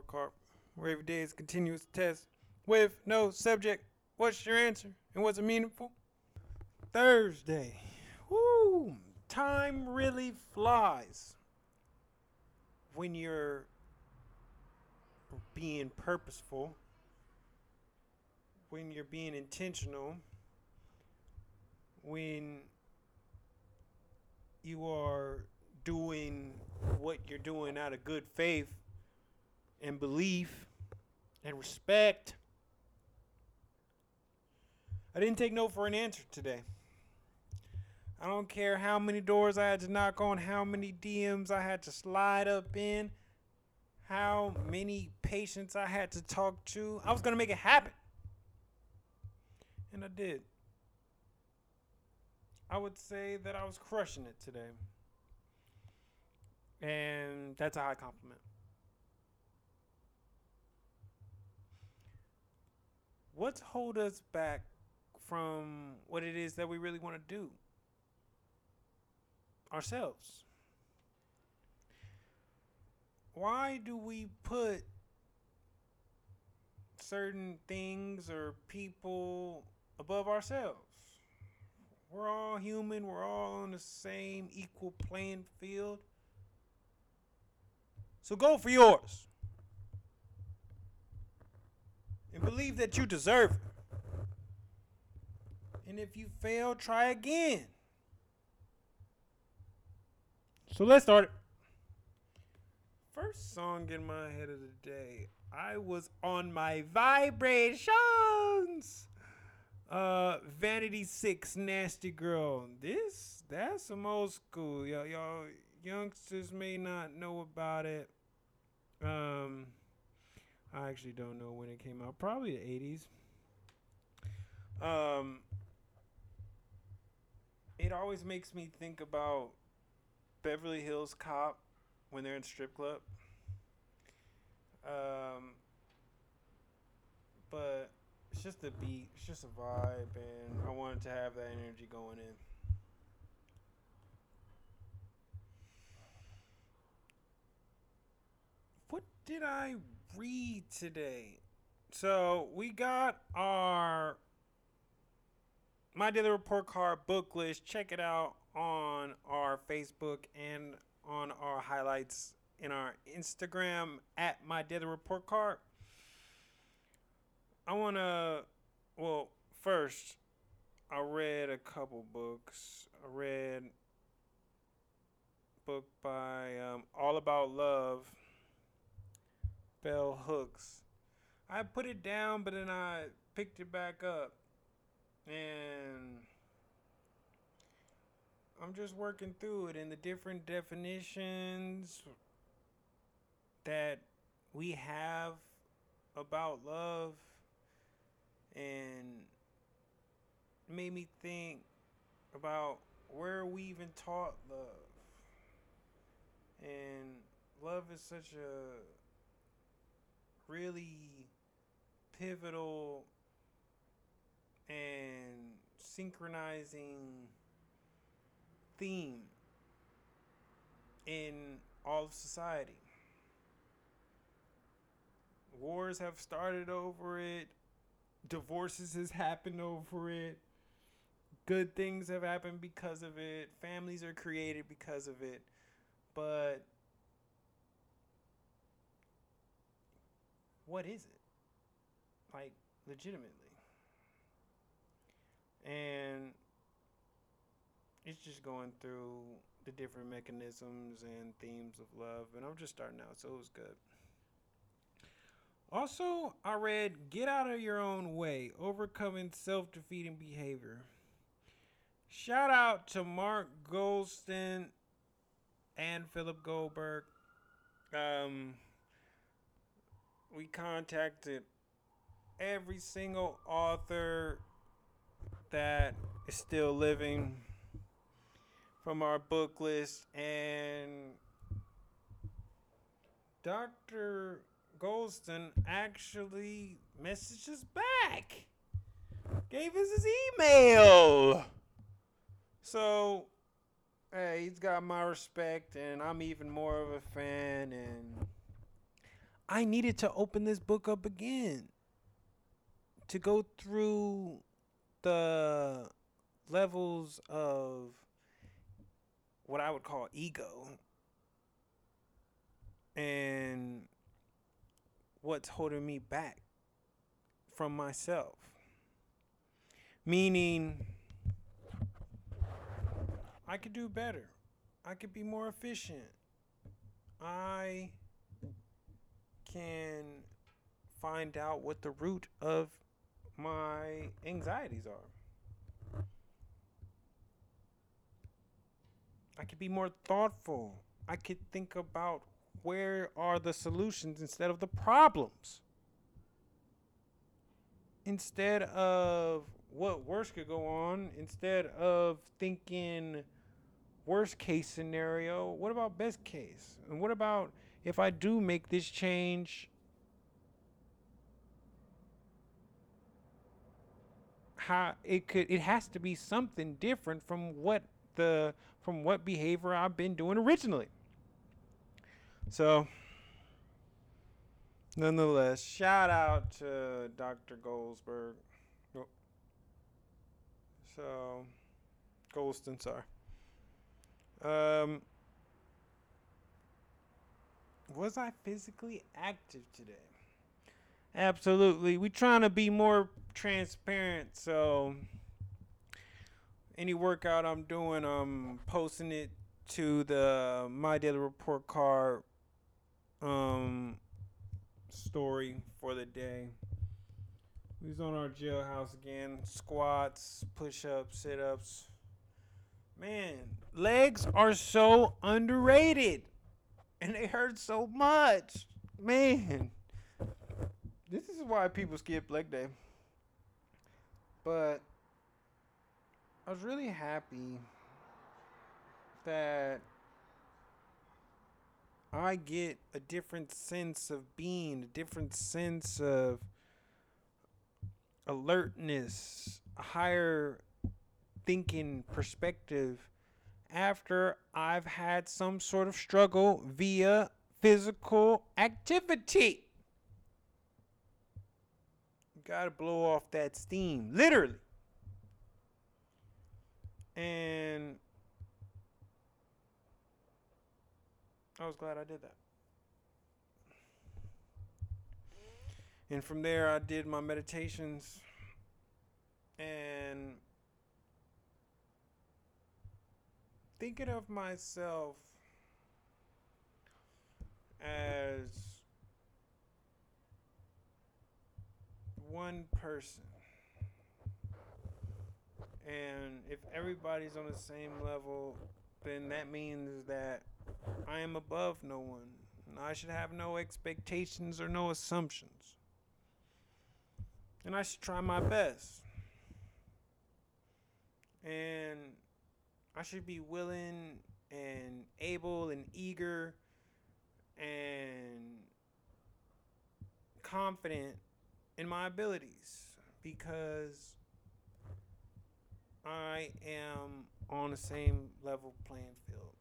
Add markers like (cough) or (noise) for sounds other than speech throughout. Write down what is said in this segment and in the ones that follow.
report card, where every day is continuous test with no subject. What's your answer? And was it meaningful? Thursday. Woo! Time really flies when you're being purposeful, when you're being intentional, when you are doing what you're doing out of good faith and belief and respect. I didn't take no for an answer today. I don't care how many doors I had to knock on, how many DMs I had to slide up in, how many patients I had to talk to. I was going to make it happen. And I did. I would say that I was crushing it today. And that's a high compliment. What's hold us back from what it is that we really want to do? Ourselves. Why do we put certain things or people above ourselves? We're all human, we're all on the same equal playing field. So go for yours. And believe that you deserve it. And if you fail, try again. So let's start. First song in my head of the day. I was on my vibrations. Uh, Vanity Six, Nasty Girl. This that's some old school. Y'all, y'all youngsters may not know about it. Um, I actually don't know when it came out. Probably the eighties. Um, it always makes me think about Beverly Hills Cop when they're in strip club. Um, but it's just a beat, it's just a vibe, and I wanted to have that energy going in. What did I read today? So we got our my daily report card book list. Check it out on our Facebook and on our highlights in our Instagram at my daily report card. I want to, well, first, I read a couple books. I read book by um, All About Love, Bell Hooks. I put it down, but then I picked it back up. And I'm just working through it and the different definitions that we have about love and made me think about where we even taught love. And love is such a really pivotal and synchronizing theme in all of society. Wars have started over it. Divorces has happened over it. Good things have happened because of it. Families are created because of it. But what is it? Like, legitimately. And it's just going through the different mechanisms and themes of love. And I'm just starting out, so it was good. Also, I read Get Out of Your Own Way Overcoming Self Defeating Behavior. Shout out to Mark Goulston and Philip Goldberg. Um, we contacted every single author that is still living from our book list and Dr. Goulston actually messaged us back. Gave us his email. So, hey, he's got my respect, and I'm even more of a fan. And I needed to open this book up again to go through the levels of what I would call ego and what's holding me back from myself. Meaning, I could do better. I could be more efficient. I can find out what the root of my anxieties are. I could be more thoughtful. I could think about where are the solutions instead of the problems. Instead of what worse could go on, instead of thinking worst case scenario, what about best case? And what about if I do make this change? How it could it has to be something different from what the from what behavior I've been doing originally. So, nonetheless, shout out to Dr. Goldsberg. Oh. So, Goulston, sorry. Um, was I physically active today? Absolutely. We're trying to be more transparent, so any workout I'm doing, I'm posting it to the My Daily Report card um story for the day. We was on our jailhouse again. Squats, push ups, sit ups. Man, legs are so underrated. And they hurt so much. Man. This is why people skip leg day. But I was really happy that I get a different sense of being, a different sense of alertness, a higher thinking perspective after I've had some sort of struggle via physical activity. You Gotta blow off that steam, literally. And I was glad I did that. And from there, I did my meditations and thinking of myself as one person. And if everybody's on the same level, then that means that I am above no one. And I should have no expectations or no assumptions. And I should try my best. And I should be willing and able and eager and confident in my abilities because I am on the same level playing field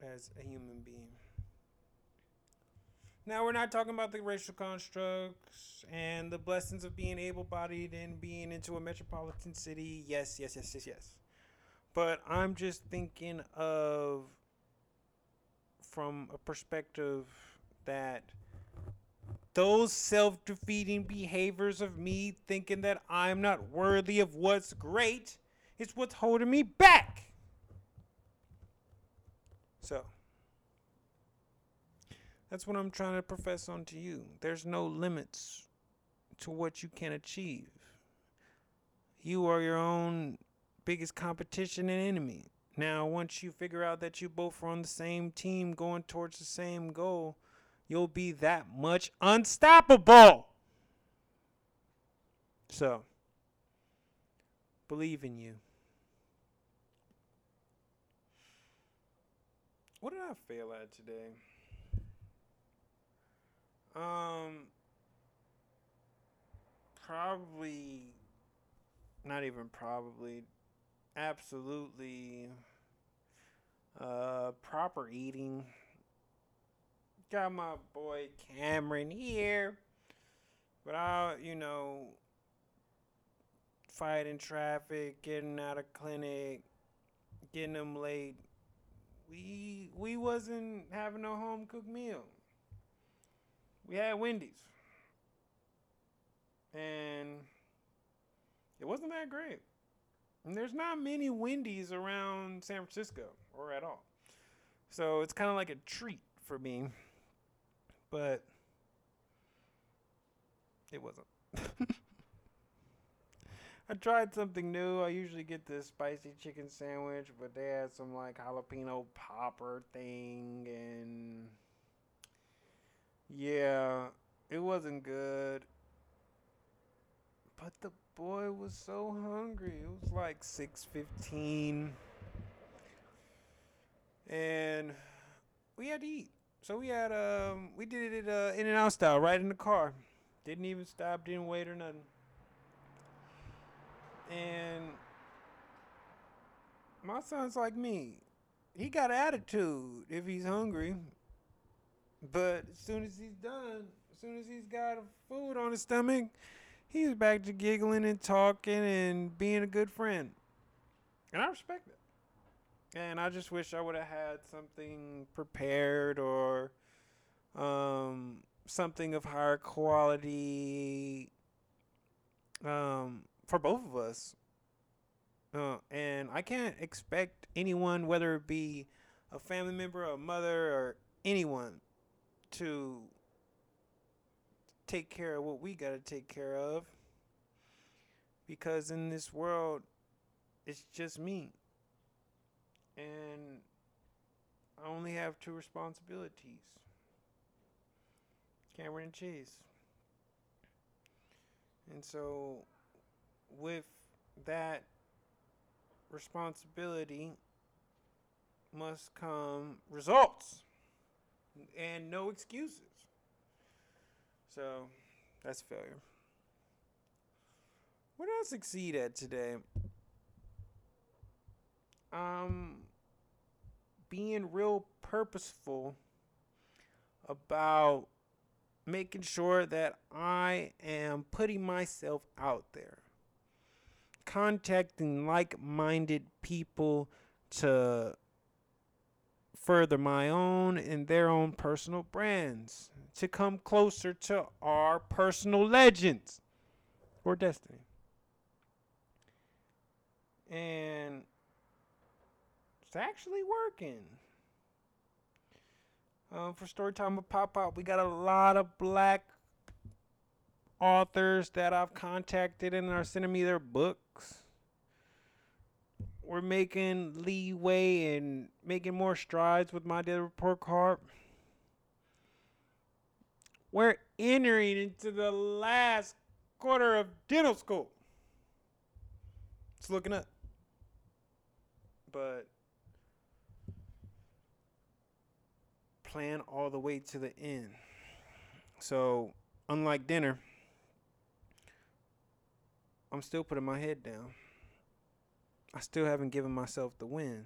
as a human being. Now, we're not talking about the racial constructs and the blessings of being able bodied and being into a metropolitan city. Yes, yes, yes, yes, yes. But I'm just thinking of from a perspective that those self defeating behaviors of me thinking that I'm not worthy of what's great is what's holding me back. So, that's what I'm trying to profess onto you. There's no limits to what you can achieve. You are your own biggest competition and enemy. Now, once you figure out that you both are on the same team going towards the same goal, you'll be that much unstoppable. So, believe in you. What did I fail at today? Um, probably, not even probably, absolutely, uh, proper eating. got my boy Cameron here. But I, you know, fighting traffic, getting out of clinic, getting them late. We we wasn't having a home cooked meal. We had Wendy's. And it wasn't that great. And there's not many Wendy's around San Francisco or at all. So it's kind of like a treat for me. But it wasn't. (laughs) I tried something new. I usually get this spicy chicken sandwich, but they had some like jalapeno popper thing and yeah, it wasn't good. But the boy was so hungry. It was like 6:15 and we had to eat. So we had um we did it uh, in and out style right in the car. Didn't even stop, didn't wait or nothing. And my son's like me. He got attitude if he's hungry. But as soon as he's done, as soon as he's got food on his stomach, he's back to giggling and talking and being a good friend. And I respect it. And I just wish I would have had something prepared or um, something of higher quality um, for both of us. Uh, and I can't expect anyone, whether it be a family member, a mother, or anyone, to take care of what we got to take care of. Because in this world, it's just me. And I only have two responsibilities Cameron and Chase. And so, with that responsibility, must come results and no excuses. So, that's failure. What did I succeed at today? Um, being real purposeful about making sure that I am putting myself out there, contacting like minded people to further my own and their own personal brands, to come closer to our personal legends or destiny. And it's actually working. Um, for Storytime with Pop Out, we got a lot of black authors that I've contacted and are sending me their books. We're making leeway and making more strides with my daily report card. We're entering into the last quarter of dental school. It's looking up. But plan all the way to the end. So, unlike dinner, I'm still putting my head down. I still haven't given myself the win.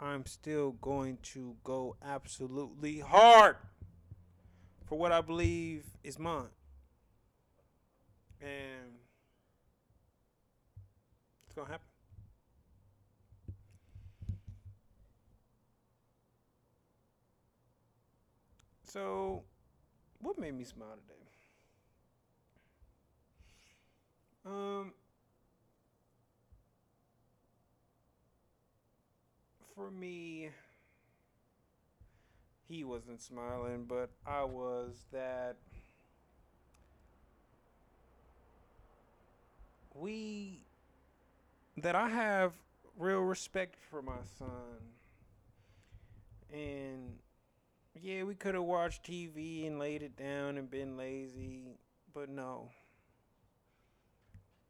I'm still going to go absolutely hard for what I believe is mine. And it's going to happen. So, what made me smile today? Um, for me, he wasn't smiling, but I was that we that I have real respect for my son and yeah, we could have watched TV and laid it down and been lazy, but no.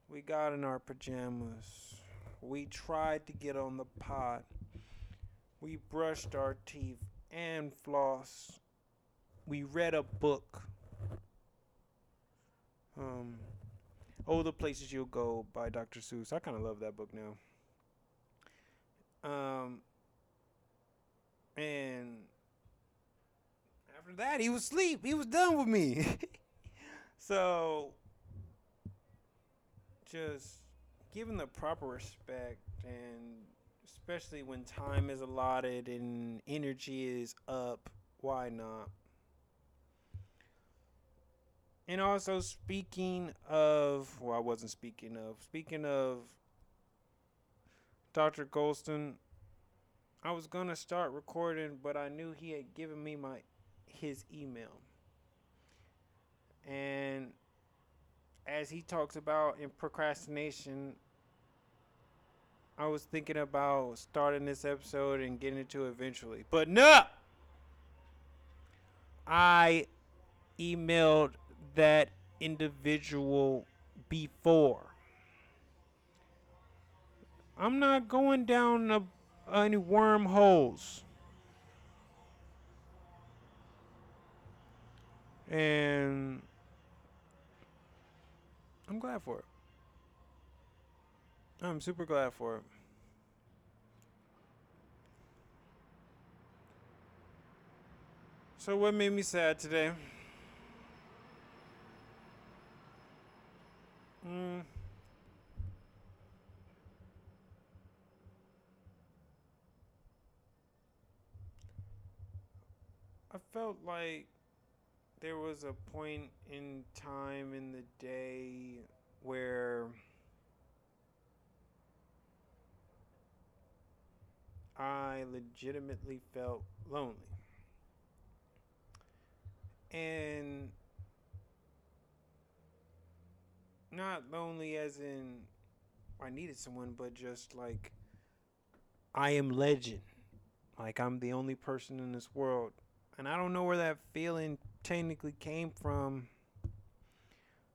We got in our pajamas. We tried to get on the pot. We brushed our teeth and floss. We read a book. Um, Oh, the Places You'll Go by Dr. Seuss. I kind of love that book now. Um, and after that, he was asleep. He was done with me. (laughs) so, just given the proper respect, and especially when time is allotted and energy is up, why not? And also, speaking of, well, I wasn't speaking of, speaking of Dr. Goulston, I was gonna start recording, but I knew he had given me my his email. And as he talks about in procrastination, I was thinking about starting this episode and getting into it eventually. But no! I emailed that individual before. I'm not going down a, any wormholes. And I'm glad for it. I'm super glad for it. So, what made me sad today? Mm. I felt like there was a point in time in the day where I legitimately felt lonely. And not lonely as in I needed someone, but just like I am legend. Like I'm the only person in this world. And I don't know where that feeling technically came from.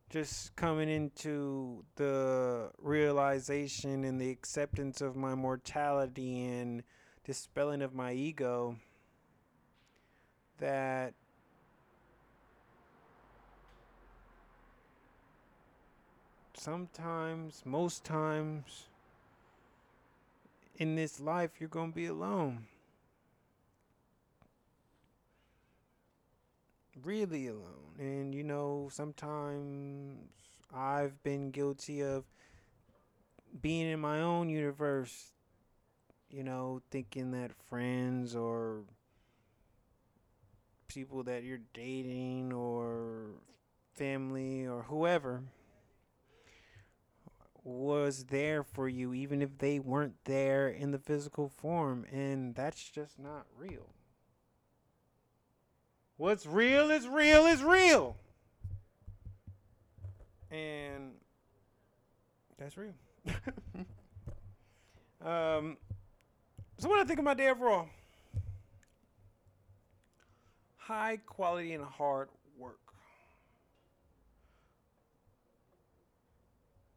Just coming into the realization and the acceptance of my mortality and dispelling of my ego that sometimes, most times in this life, you're going to be alone. Really alone. And, you know, sometimes I've been guilty of being in my own universe, you know, thinking that friends or people that you're dating or family or whoever was there for you, even if they weren't there in the physical form. And that's just not real. What's real is real is real. And that's real. (laughs) um, so, what I think of my day overall high quality and hard work.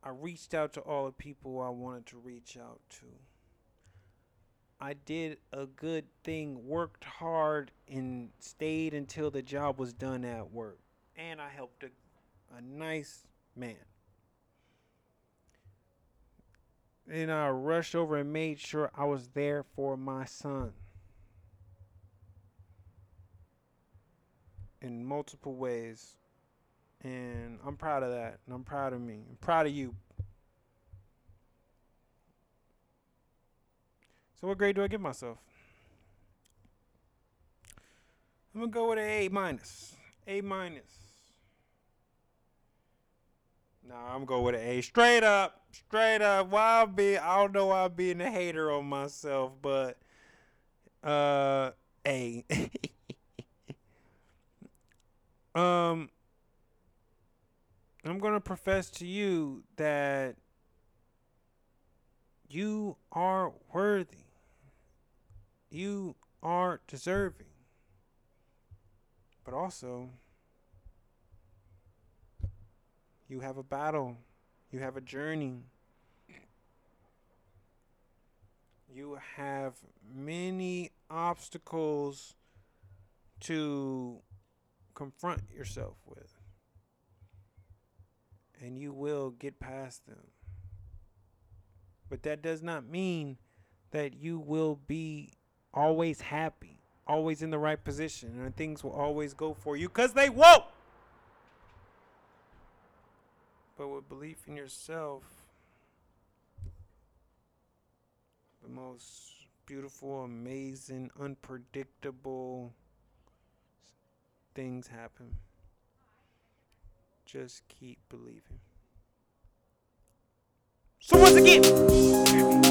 I reached out to all the people I wanted to reach out to. I did a good thing, worked hard, and stayed until the job was done at work. And I helped a, a nice man. And I rushed over and made sure I was there for my son. In multiple ways. And I'm proud of that. And I'm proud of me. I'm proud of you. So what grade do I give myself? I'm gonna go with an A minus. A minus. Nah, I'm going with an A. Straight up. Straight up. Why I be I don't know why I'm being a hater on myself, but uh A. (laughs) um I'm to profess to you that you are worthy. You are deserving. But also, you have a battle, you have a journey. You have many obstacles to confront yourself with and you will get past them. But that does not mean that you will be always happy, always in the right position and things will always go for you because they won't. But with belief in yourself, the most beautiful, amazing, unpredictable things happen. Just keep believing. So once again,